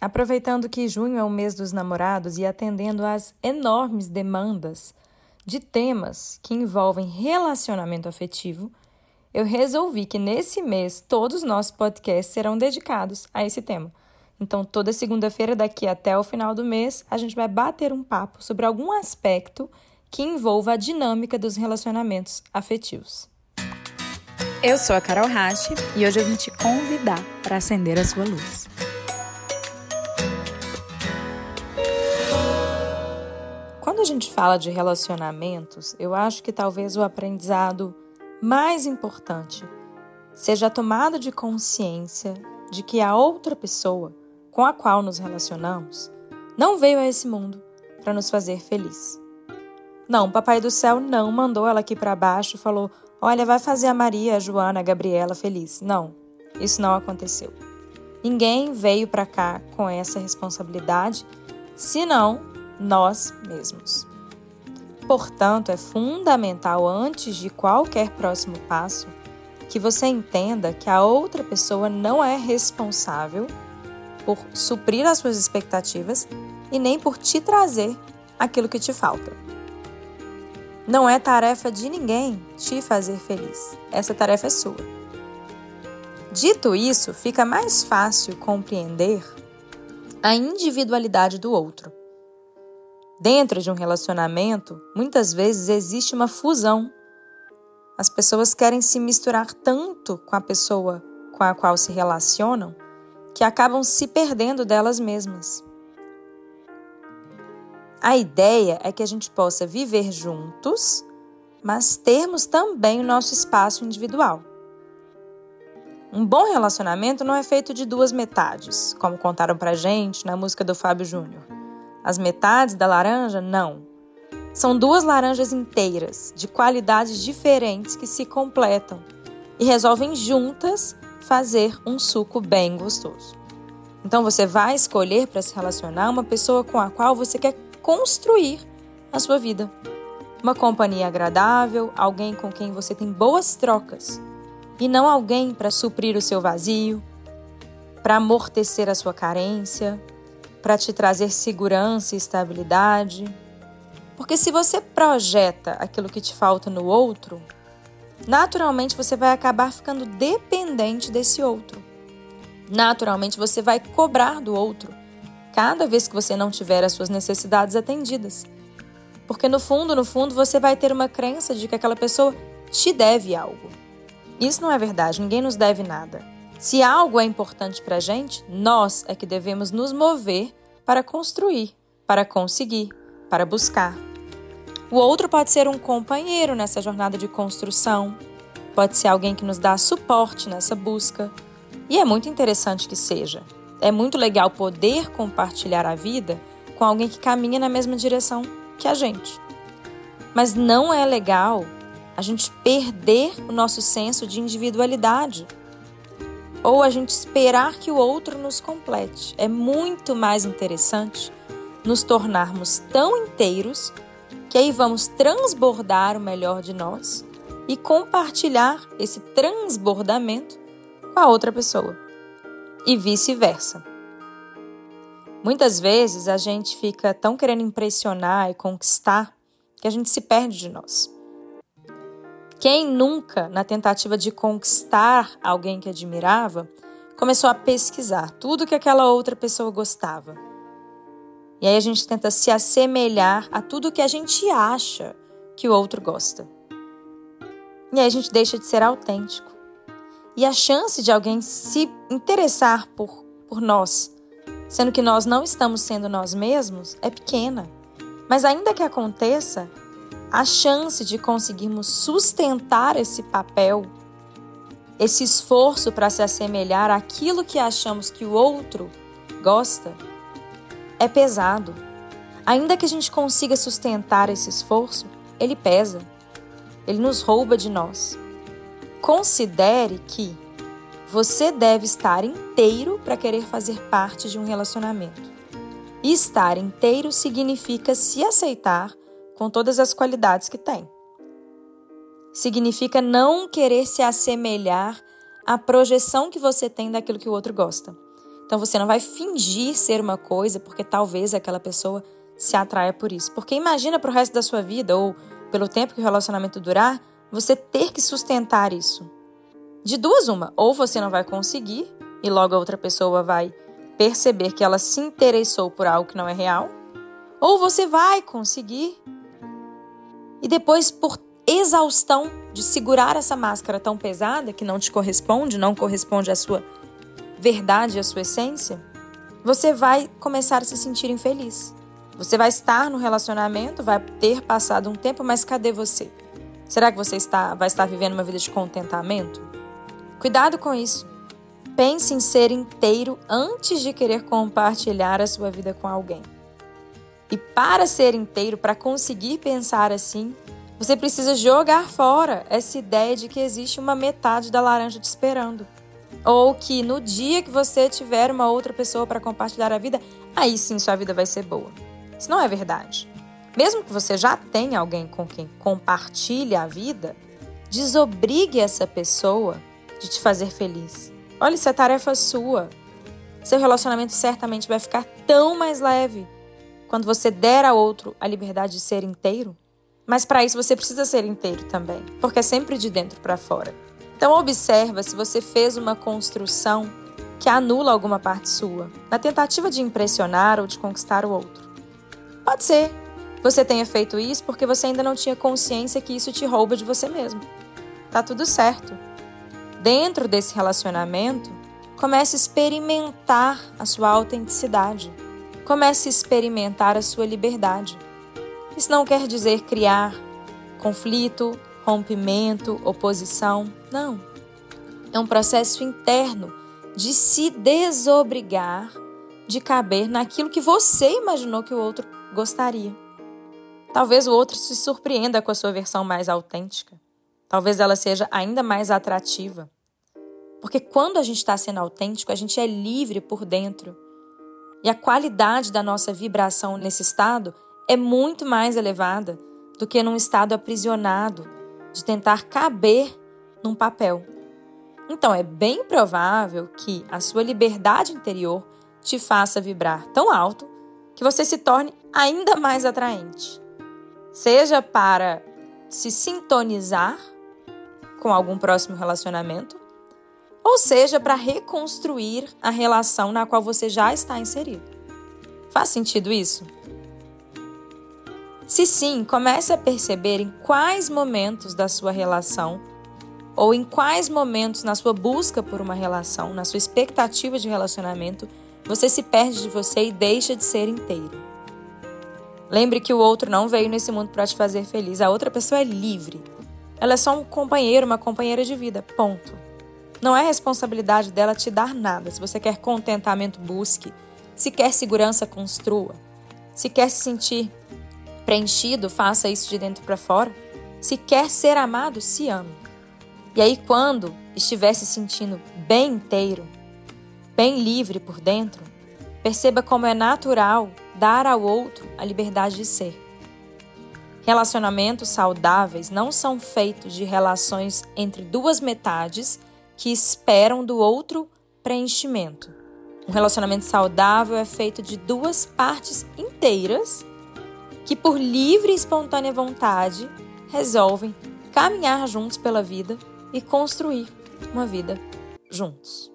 Aproveitando que junho é o mês dos namorados e atendendo às enormes demandas de temas que envolvem relacionamento afetivo, eu resolvi que nesse mês todos os nossos podcasts serão dedicados a esse tema. Então, toda segunda-feira, daqui até o final do mês, a gente vai bater um papo sobre algum aspecto que envolva a dinâmica dos relacionamentos afetivos. Eu sou a Carol Rache e hoje eu vim te convidar para acender a sua luz. Quando a gente fala de relacionamentos, eu acho que talvez o aprendizado mais importante seja a tomada de consciência de que a outra pessoa com a qual nos relacionamos não veio a esse mundo para nos fazer feliz. Não, Papai do Céu não mandou ela aqui para baixo e falou: Olha, vai fazer a Maria, a Joana, a Gabriela feliz. Não, isso não aconteceu. Ninguém veio para cá com essa responsabilidade, senão nós mesmos. Portanto, é fundamental, antes de qualquer próximo passo, que você entenda que a outra pessoa não é responsável por suprir as suas expectativas e nem por te trazer aquilo que te falta. Não é tarefa de ninguém te fazer feliz. Essa tarefa é sua. Dito isso, fica mais fácil compreender a individualidade do outro. Dentro de um relacionamento, muitas vezes existe uma fusão. As pessoas querem se misturar tanto com a pessoa com a qual se relacionam que acabam se perdendo delas mesmas. A ideia é que a gente possa viver juntos, mas termos também o nosso espaço individual. Um bom relacionamento não é feito de duas metades, como contaram pra gente na música do Fábio Júnior. As metades da laranja, não. São duas laranjas inteiras, de qualidades diferentes que se completam e resolvem juntas fazer um suco bem gostoso. Então você vai escolher para se relacionar uma pessoa com a qual você quer construir a sua vida. Uma companhia agradável, alguém com quem você tem boas trocas, e não alguém para suprir o seu vazio, para amortecer a sua carência, para te trazer segurança e estabilidade. Porque se você projeta aquilo que te falta no outro, naturalmente você vai acabar ficando dependente desse outro. Naturalmente você vai cobrar do outro cada vez que você não tiver as suas necessidades atendidas. Porque no fundo, no fundo, você vai ter uma crença de que aquela pessoa te deve algo. Isso não é verdade, ninguém nos deve nada. Se algo é importante para a gente, nós é que devemos nos mover para construir, para conseguir, para buscar. O outro pode ser um companheiro nessa jornada de construção, pode ser alguém que nos dá suporte nessa busca, e é muito interessante que seja. É muito legal poder compartilhar a vida com alguém que caminha na mesma direção que a gente. Mas não é legal a gente perder o nosso senso de individualidade ou a gente esperar que o outro nos complete. É muito mais interessante nos tornarmos tão inteiros que aí vamos transbordar o melhor de nós e compartilhar esse transbordamento com a outra pessoa e vice-versa. Muitas vezes a gente fica tão querendo impressionar e conquistar que a gente se perde de nós. Quem nunca, na tentativa de conquistar alguém que admirava, começou a pesquisar tudo que aquela outra pessoa gostava? E aí a gente tenta se assemelhar a tudo que a gente acha que o outro gosta. E aí a gente deixa de ser autêntico. E a chance de alguém se interessar por, por nós, sendo que nós não estamos sendo nós mesmos, é pequena. Mas ainda que aconteça, a chance de conseguirmos sustentar esse papel, esse esforço para se assemelhar àquilo que achamos que o outro gosta, é pesado. Ainda que a gente consiga sustentar esse esforço, ele pesa. Ele nos rouba de nós. Considere que você deve estar inteiro para querer fazer parte de um relacionamento. E estar inteiro significa se aceitar com todas as qualidades que tem. Significa não querer se assemelhar à projeção que você tem daquilo que o outro gosta. Então você não vai fingir ser uma coisa porque talvez aquela pessoa se atraia por isso. Porque imagina para o resto da sua vida ou pelo tempo que o relacionamento durar, você ter que sustentar isso. De duas uma, ou você não vai conseguir e logo a outra pessoa vai perceber que ela se interessou por algo que não é real, ou você vai conseguir e depois por exaustão de segurar essa máscara tão pesada que não te corresponde, não corresponde à sua verdade, à sua essência, você vai começar a se sentir infeliz. Você vai estar no relacionamento, vai ter passado um tempo, mas cadê você? Será que você está, vai estar vivendo uma vida de contentamento? Cuidado com isso. Pense em ser inteiro antes de querer compartilhar a sua vida com alguém. E para ser inteiro, para conseguir pensar assim, você precisa jogar fora essa ideia de que existe uma metade da laranja te esperando. Ou que no dia que você tiver uma outra pessoa para compartilhar a vida, aí sim sua vida vai ser boa. Isso não é verdade. Mesmo que você já tenha alguém com quem compartilhe a vida, desobrigue essa pessoa de te fazer feliz. Olha, isso é tarefa sua. Seu relacionamento certamente vai ficar tão mais leve quando você der a outro a liberdade de ser inteiro. Mas para isso você precisa ser inteiro também, porque é sempre de dentro para fora. Então observa se você fez uma construção que anula alguma parte sua, na tentativa de impressionar ou de conquistar o outro. Pode ser você tenha feito isso porque você ainda não tinha consciência que isso te rouba de você mesmo. Tá tudo certo. Dentro desse relacionamento, comece a experimentar a sua autenticidade. Comece a experimentar a sua liberdade. Isso não quer dizer criar conflito, rompimento, oposição. Não. É um processo interno de se desobrigar de caber naquilo que você imaginou que o outro gostaria. Talvez o outro se surpreenda com a sua versão mais autêntica. Talvez ela seja ainda mais atrativa. Porque quando a gente está sendo autêntico, a gente é livre por dentro e a qualidade da nossa vibração nesse estado é muito mais elevada do que num estado aprisionado de tentar caber num papel. Então é bem provável que a sua liberdade interior te faça vibrar tão alto que você se torne ainda mais atraente. Seja para se sintonizar com algum próximo relacionamento, ou seja, para reconstruir a relação na qual você já está inserido. Faz sentido isso? Se sim, comece a perceber em quais momentos da sua relação ou em quais momentos na sua busca por uma relação, na sua expectativa de relacionamento, você se perde de você e deixa de ser inteiro. Lembre que o outro não veio nesse mundo para te fazer feliz, a outra pessoa é livre. Ela é só um companheiro, uma companheira de vida, ponto. Não é responsabilidade dela te dar nada. Se você quer contentamento, busque. Se quer segurança, construa. Se quer se sentir preenchido, faça isso de dentro para fora. Se quer ser amado, se ame. E aí, quando estiver se sentindo bem inteiro, bem livre por dentro, perceba como é natural dar ao outro a liberdade de ser. Relacionamentos saudáveis não são feitos de relações entre duas metades que esperam do outro preenchimento. Um relacionamento saudável é feito de duas partes inteiras que, por livre e espontânea vontade, resolvem caminhar juntos pela vida e construir uma vida juntos.